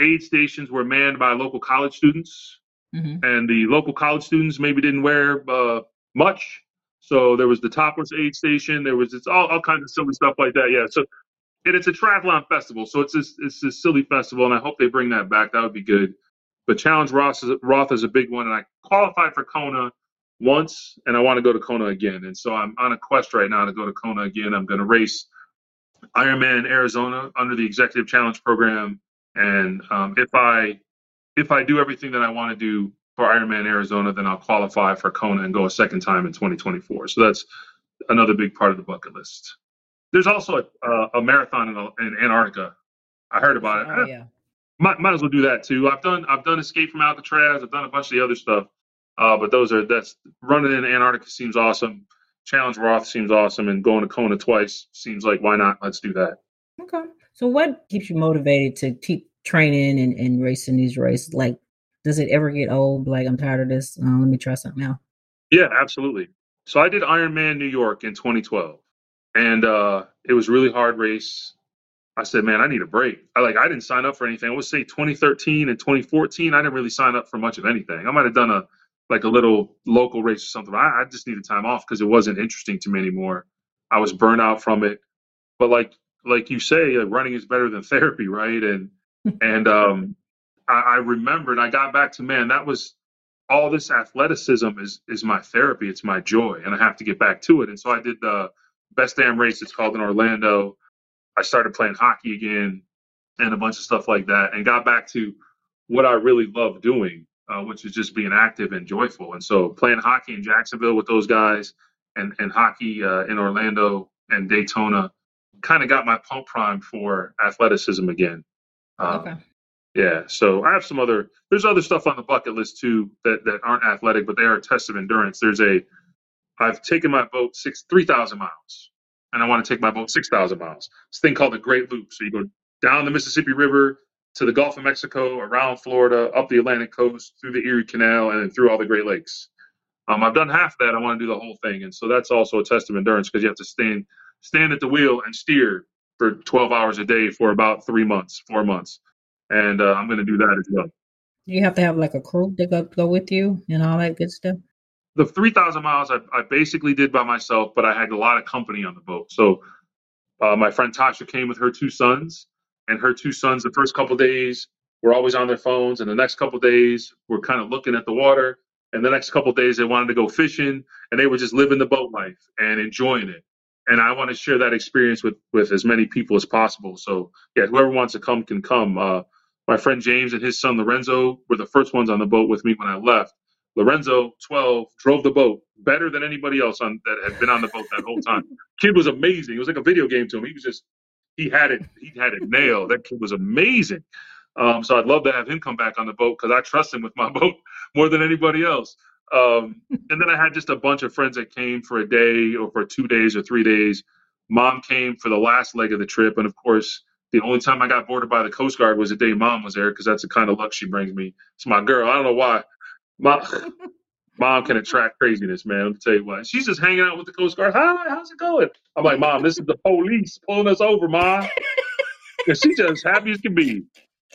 Speaker 1: aid stations were manned by local college students, mm-hmm. and the local college students maybe didn't wear uh, much, so there was the topless aid station. There was it's all, all kinds of silly stuff like that. Yeah. So and it's a triathlon festival. So it's this it's a silly festival, and I hope they bring that back. That would be good. But Challenge Roth is, Roth is a big one, and I qualified for Kona once, and I want to go to Kona again. And so I'm on a quest right now to go to Kona again. I'm going to race Ironman Arizona under the Executive Challenge Program, and um, if I if I do everything that I want to do for Ironman Arizona, then I'll qualify for Kona and go a second time in 2024. So that's another big part of the bucket list. There's also a, uh, a marathon in, in, Antarctica. I heard about it.
Speaker 2: Oh, yeah.
Speaker 1: Might, might as well do that too. I've done I've done Escape from Alcatraz. I've done a bunch of the other stuff. Uh, but those are that's running in Antarctica seems awesome. Challenge Roth seems awesome, and going to Kona twice seems like why not? Let's do that.
Speaker 2: Okay. So what keeps you motivated to keep training and, and racing these races? Like does it ever get old? Like I'm tired of this. Uh, let me try something now.
Speaker 1: Yeah, absolutely. So I did Ironman New York in 2012, and uh, it was really hard race. I said, man, I need a break. I like I didn't sign up for anything. I would say 2013 and 2014, I didn't really sign up for much of anything. I might have done a like a little local race or something. I, I just needed time off because it wasn't interesting to me anymore. I was burnt out from it. But like like you say, uh, running is better than therapy, right? And and um, I, I remembered. I got back to man. That was all this athleticism is is my therapy. It's my joy, and I have to get back to it. And so I did the best damn race. It's called in Orlando. I started playing hockey again, and a bunch of stuff like that, and got back to what I really love doing, uh, which is just being active and joyful. And so playing hockey in Jacksonville with those guys, and and hockey uh, in Orlando and Daytona, kind of got my pump prime for athleticism again. Um, okay. Yeah, so I have some other. There's other stuff on the bucket list too that that aren't athletic, but they are tests of endurance. There's a. I've taken my boat six three thousand miles, and I want to take my boat six thousand miles. This thing called the Great Loop. So you go down the Mississippi River to the Gulf of Mexico, around Florida, up the Atlantic coast, through the Erie Canal, and then through all the Great Lakes. Um, I've done half that. I want to do the whole thing, and so that's also a test of endurance because you have to stand stand at the wheel and steer for 12 hours a day for about three months, four months, and uh, I'm going to do that as well.
Speaker 2: You have to have like a crew to go go with you and all that good stuff.
Speaker 1: The 3,000 miles I, I basically did by myself, but I had a lot of company on the boat. So uh, my friend Tasha came with her two sons, and her two sons the first couple days were always on their phones, and the next couple days were kind of looking at the water and the next couple days they wanted to go fishing and they were just living the boat life and enjoying it and i want to share that experience with with as many people as possible so yeah whoever wants to come can come uh, my friend james and his son lorenzo were the first ones on the boat with me when i left. Lorenzo 12 drove the boat better than anybody else on that had been on the boat that whole time. Kid was amazing. It was like a video game to him. He was just he had it he had it nailed. That kid was amazing. Um, so I'd love to have him come back on the boat because I trust him with my boat more than anybody else. Um, and then I had just a bunch of friends that came for a day or for two days or three days. Mom came for the last leg of the trip, and of course, the only time I got boarded by the Coast Guard was the day Mom was there because that's the kind of luck she brings me. It's my girl. I don't know why. Mom, Mom can attract craziness, man. Let me tell you what. She's just hanging out with the Coast Guard. Hi, how's it going? I'm like, Mom, this is the police pulling us over, Mom. And she's just happy as can be.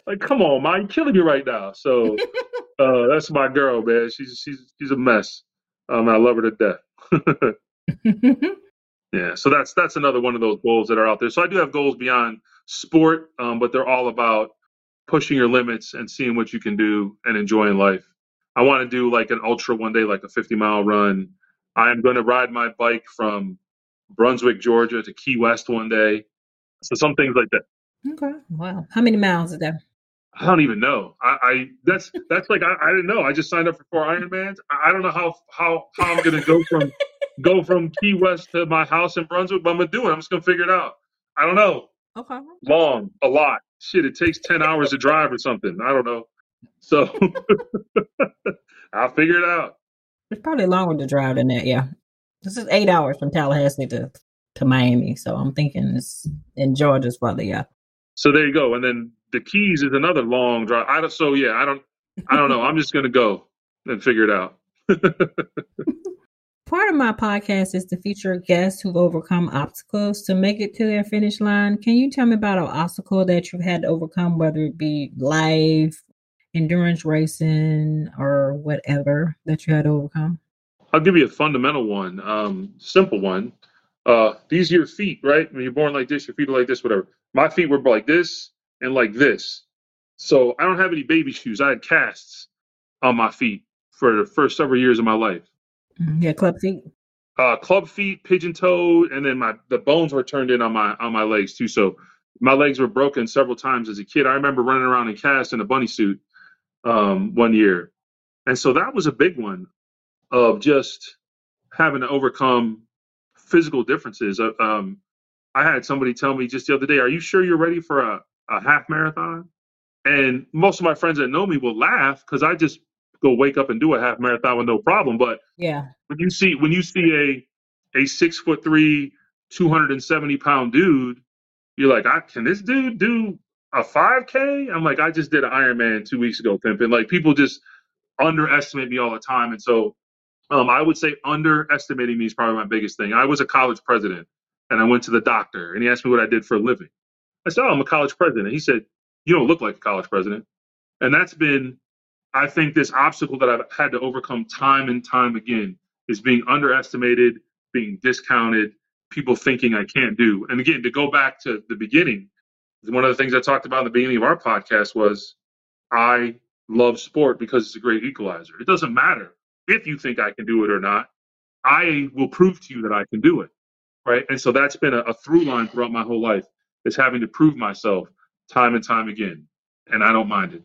Speaker 1: Like, come on, Mom, you're killing me right now. So uh, that's my girl, man. She's she's she's a mess. Um, I love her to death. yeah, so that's that's another one of those goals that are out there. So I do have goals beyond sport, um, but they're all about pushing your limits and seeing what you can do and enjoying life. I want to do like an ultra one day, like a 50 mile run. I am going to ride my bike from Brunswick, Georgia to Key West one day. So some things like that.
Speaker 2: Okay. Wow. How many miles is that?
Speaker 1: I don't even know. I, I that's that's like I, I didn't know. I just signed up for four Ironmans. I, I don't know how how how I'm gonna go from go from Key West to my house in Brunswick, but I'm gonna do it. I'm just gonna figure it out. I don't know.
Speaker 2: Okay.
Speaker 1: Long, a lot. Shit, it takes ten hours to drive or something. I don't know. So I'll figure it out.
Speaker 2: It's probably longer to drive than that. Yeah, this is eight hours from Tallahassee to to Miami. So I'm thinking it's in Georgia's probably yeah.
Speaker 1: So there you go. And then the Keys is another long drive. I don't. So yeah, I don't. I don't know. I'm just gonna go and figure it out.
Speaker 2: Part of my podcast is to feature guests who've overcome obstacles to make it to their finish line. Can you tell me about an obstacle that you've had to overcome, whether it be life, endurance racing, or whatever that you had to overcome?
Speaker 1: I'll give you a fundamental one, um, simple one. Uh, these are your feet, right? When you're born like this, your feet are like this, whatever. My feet were like this and like this. So I don't have any baby shoes. I had casts on my feet for the first several years of my life.
Speaker 2: Mm-hmm. Yeah, club feet.
Speaker 1: Uh, club feet, pigeon toed, and then my the bones were turned in on my on my legs too. So my legs were broken several times as a kid. I remember running around in cast in a bunny suit um, one year, and so that was a big one of just having to overcome physical differences. Uh, um, I had somebody tell me just the other day, "Are you sure you're ready for a, a half marathon?" And most of my friends that know me will laugh because I just go wake up and do a half marathon with no problem. But
Speaker 2: yeah,
Speaker 1: when you see when you see a a six foot three, two hundred and seventy pound dude, you're like, I, "Can this dude do a five k?" I'm like, I just did an Ironman two weeks ago, pimping. Like people just underestimate me all the time, and so um, I would say underestimating me is probably my biggest thing. I was a college president and I went to the doctor and he asked me what I did for a living. I said, Oh, I'm a college president. He said, You don't look like a college president. And that's been, I think, this obstacle that I've had to overcome time and time again is being underestimated, being discounted, people thinking I can't do. And again, to go back to the beginning, one of the things I talked about in the beginning of our podcast was I love sport because it's a great equalizer. It doesn't matter if you think I can do it or not, I will prove to you that I can do it. Right. And so that's been a, a through line throughout my whole life is having to prove myself time and time again. And I don't mind it.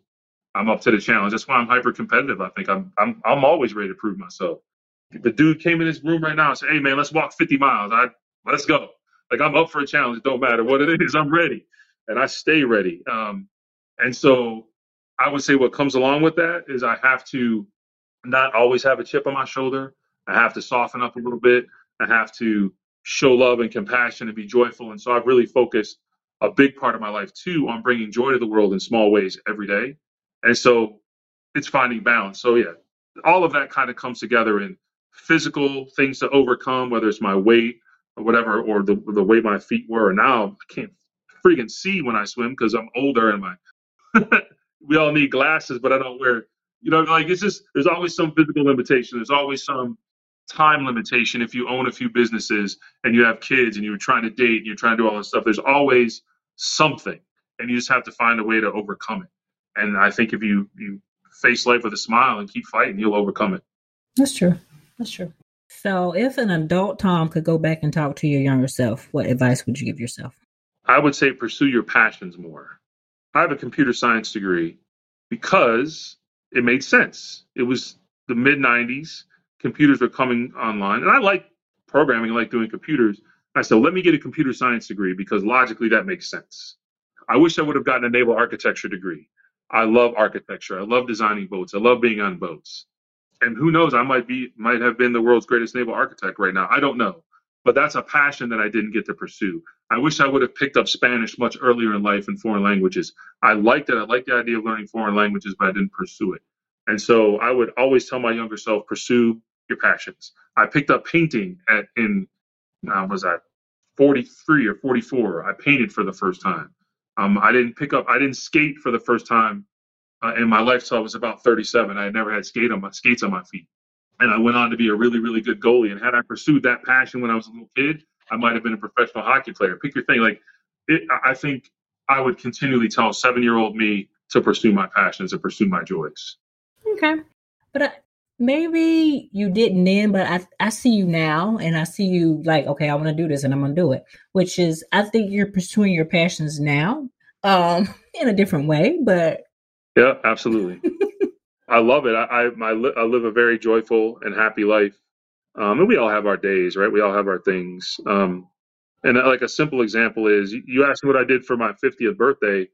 Speaker 1: I'm up to the challenge. That's why I'm hyper competitive. I think I'm I'm I'm always ready to prove myself. The dude came in this room right now and said, Hey man, let's walk 50 miles. I let's go. Like I'm up for a challenge. It don't matter what it is. I'm ready. And I stay ready. Um, and so I would say what comes along with that is I have to not always have a chip on my shoulder. I have to soften up a little bit. I have to show love and compassion and be joyful. And so I've really focused a big part of my life too on bringing joy to the world in small ways every day. And so it's finding balance. So yeah, all of that kind of comes together in physical things to overcome, whether it's my weight or whatever, or the the way my feet were. Now I can't freaking see when I swim because I'm older and my we all need glasses, but I don't wear. You know, like it's just there's always some physical limitation. There's always some time limitation if you own a few businesses and you have kids and you're trying to date and you're trying to do all this stuff. There's always something, and you just have to find a way to overcome it. And I think if you you face life with a smile and keep fighting, you'll overcome it.
Speaker 2: That's true. That's true. So, if an adult Tom could go back and talk to your younger self, what advice would you give yourself?
Speaker 1: I would say pursue your passions more. I have a computer science degree because it made sense. It was the mid 90s, computers were coming online, and I like programming, I like doing computers. I said, let me get a computer science degree because logically that makes sense. I wish I would have gotten a naval architecture degree. I love architecture. I love designing boats. I love being on boats. And who knows, I might be might have been the world's greatest naval architect right now. I don't know. But that's a passion that I didn't get to pursue. I wish I would have picked up Spanish much earlier in life and foreign languages. I liked it. I liked the idea of learning foreign languages, but I didn't pursue it. And so I would always tell my younger self, pursue your passions. I picked up painting at in uh, was I 43 or 44. I painted for the first time. Um, I didn't pick up. I didn't skate for the first time uh, in my life till I was about 37. I had never had skate on my skates on my feet, and I went on to be a really, really good goalie. And had I pursued that passion when I was a little kid, I might have been a professional hockey player. Pick your thing. Like, it, I think I would continually tell seven-year-old me to pursue my passions and pursue my joys.
Speaker 2: Okay, but maybe you didn't then, but I I see you now, and I see you like, okay, I want to do this, and I'm gonna do it. Which is, I think you're pursuing your passions now, um, in a different way, but
Speaker 1: yeah, absolutely. I love it. I I, my, I live a very joyful and happy life, um, and we all have our days, right? We all have our things. Um, and uh, like a simple example is, you asked me what I did for my 50th birthday.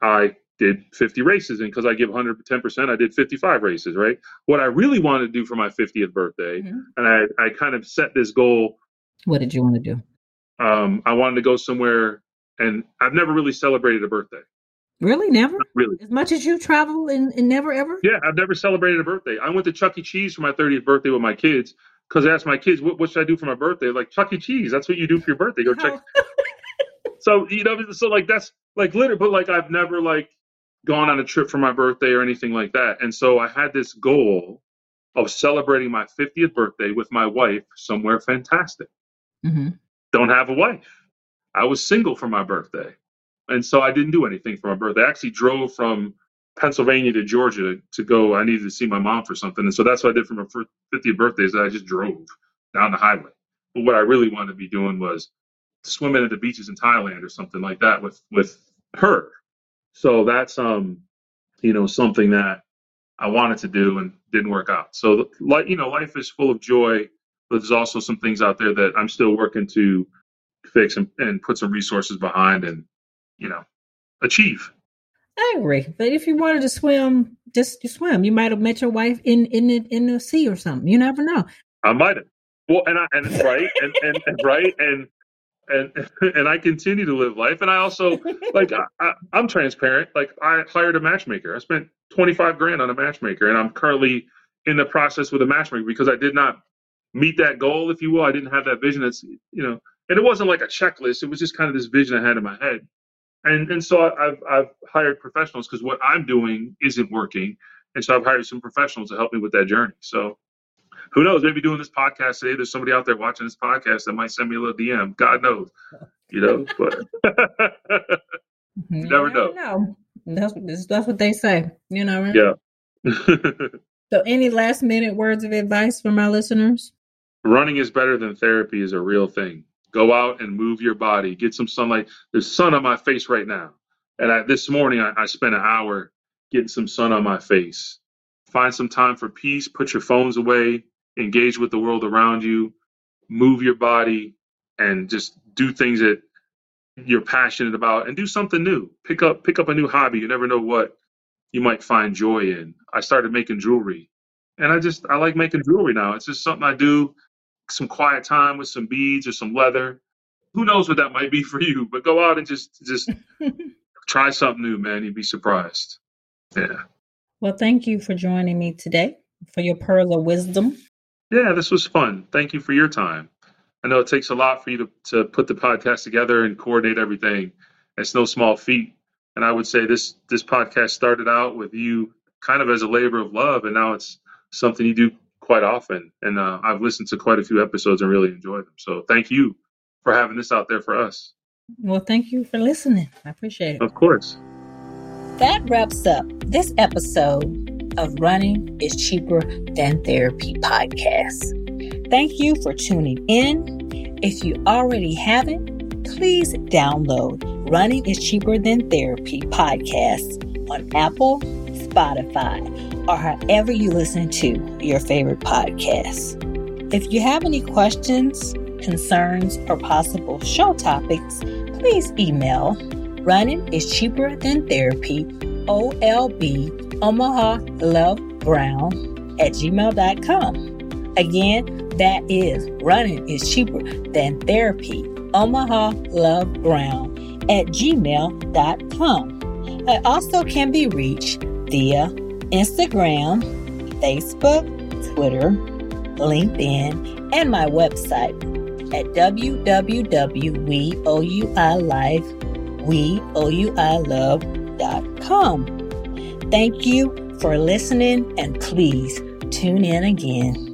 Speaker 1: I did 50 races and because i give 110% i did 55 races right? What i really wanted to do for my 50th birthday mm-hmm. and I, I kind of set this goal.
Speaker 2: What did you want to do?
Speaker 1: Um, i wanted to go somewhere and i've never really celebrated a birthday.
Speaker 2: Really? Never?
Speaker 1: Not really.
Speaker 2: As much as you travel and, and never ever?
Speaker 1: Yeah i've never celebrated a birthday. I went to chuck e. Cheese for my 30th birthday with my kids because i asked my kids what, what should i do for my birthday? Like chuck e. Cheese that's what you do for your birthday. Go check so you know so like that's like literally but like i've never like gone on a trip for my birthday or anything like that. And so I had this goal of celebrating my 50th birthday with my wife somewhere fantastic. Mm-hmm. Don't have a wife. I was single for my birthday. And so I didn't do anything for my birthday. I actually drove from Pennsylvania to Georgia to go. I needed to see my mom for something. And so that's what I did for my 50th birthday is I just drove down the highway. But what I really wanted to be doing was swimming at the beaches in Thailand or something like that with, with her so that's um, you know, something that I wanted to do and didn't work out. So like you know, life is full of joy, but there's also some things out there that I'm still working to fix and, and put some resources behind and you know achieve.
Speaker 2: I agree. But if you wanted to swim, just swim. You might have met your wife in in the, in the sea or something. You never know.
Speaker 1: I might have. Well, and I and right and, and, and right and and and I continue to live life. And I also like I, am transparent. Like I hired a matchmaker. I spent 25 grand on a matchmaker, and I'm currently in the process with a matchmaker because I did not meet that goal, if you will. I didn't have that vision. That's you know, and it wasn't like a checklist. It was just kind of this vision I had in my head. And and so I've I've hired professionals because what I'm doing isn't working, and so I've hired some professionals to help me with that journey. So who knows? Maybe doing this podcast today, there's somebody out there watching this podcast that might send me a little DM. God knows, you know. But you never know.
Speaker 2: No, that's that's what they say. You know, right?
Speaker 1: Yeah.
Speaker 2: so, any last minute words of advice for my listeners?
Speaker 1: Running is better than therapy is a real thing. Go out and move your body. Get some sunlight. There's sun on my face right now, and I, this morning I, I spent an hour getting some sun on my face. Find some time for peace. Put your phones away engage with the world around you, move your body, and just do things that you're passionate about and do something new. Pick up pick up a new hobby. You never know what you might find joy in. I started making jewelry. And I just I like making jewelry now. It's just something I do some quiet time with some beads or some leather who knows what that might be for you? But go out and just just try something new, man. You'd be surprised. Yeah.
Speaker 2: Well, thank you for joining me today for your pearl of wisdom.
Speaker 1: Yeah, this was fun. Thank you for your time. I know it takes a lot for you to, to put the podcast together and coordinate everything. It's no small feat. And I would say this this podcast started out with you kind of as a labor of love, and now it's something you do quite often. And uh, I've listened to quite a few episodes and really enjoyed them. So thank you for having this out there for us.
Speaker 2: Well, thank you for listening. I appreciate it.
Speaker 1: Of course.
Speaker 2: That wraps up this episode of Running is Cheaper Than Therapy podcast. Thank you for tuning in. If you already haven't, please download Running is Cheaper Than Therapy podcast on Apple, Spotify, or however you listen to your favorite podcasts. If you have any questions, concerns, or possible show topics, please email Running is Cheaper Than Therapy, OLB, Omaha Love Brown at gmail.com. Again, that is running is cheaper than therapy. omahalovebrown Love Brown at gmail.com. I also can be reached via Instagram, Facebook, Twitter, LinkedIn, and my website at www.weouilove.com. Thank you for listening and please tune in again.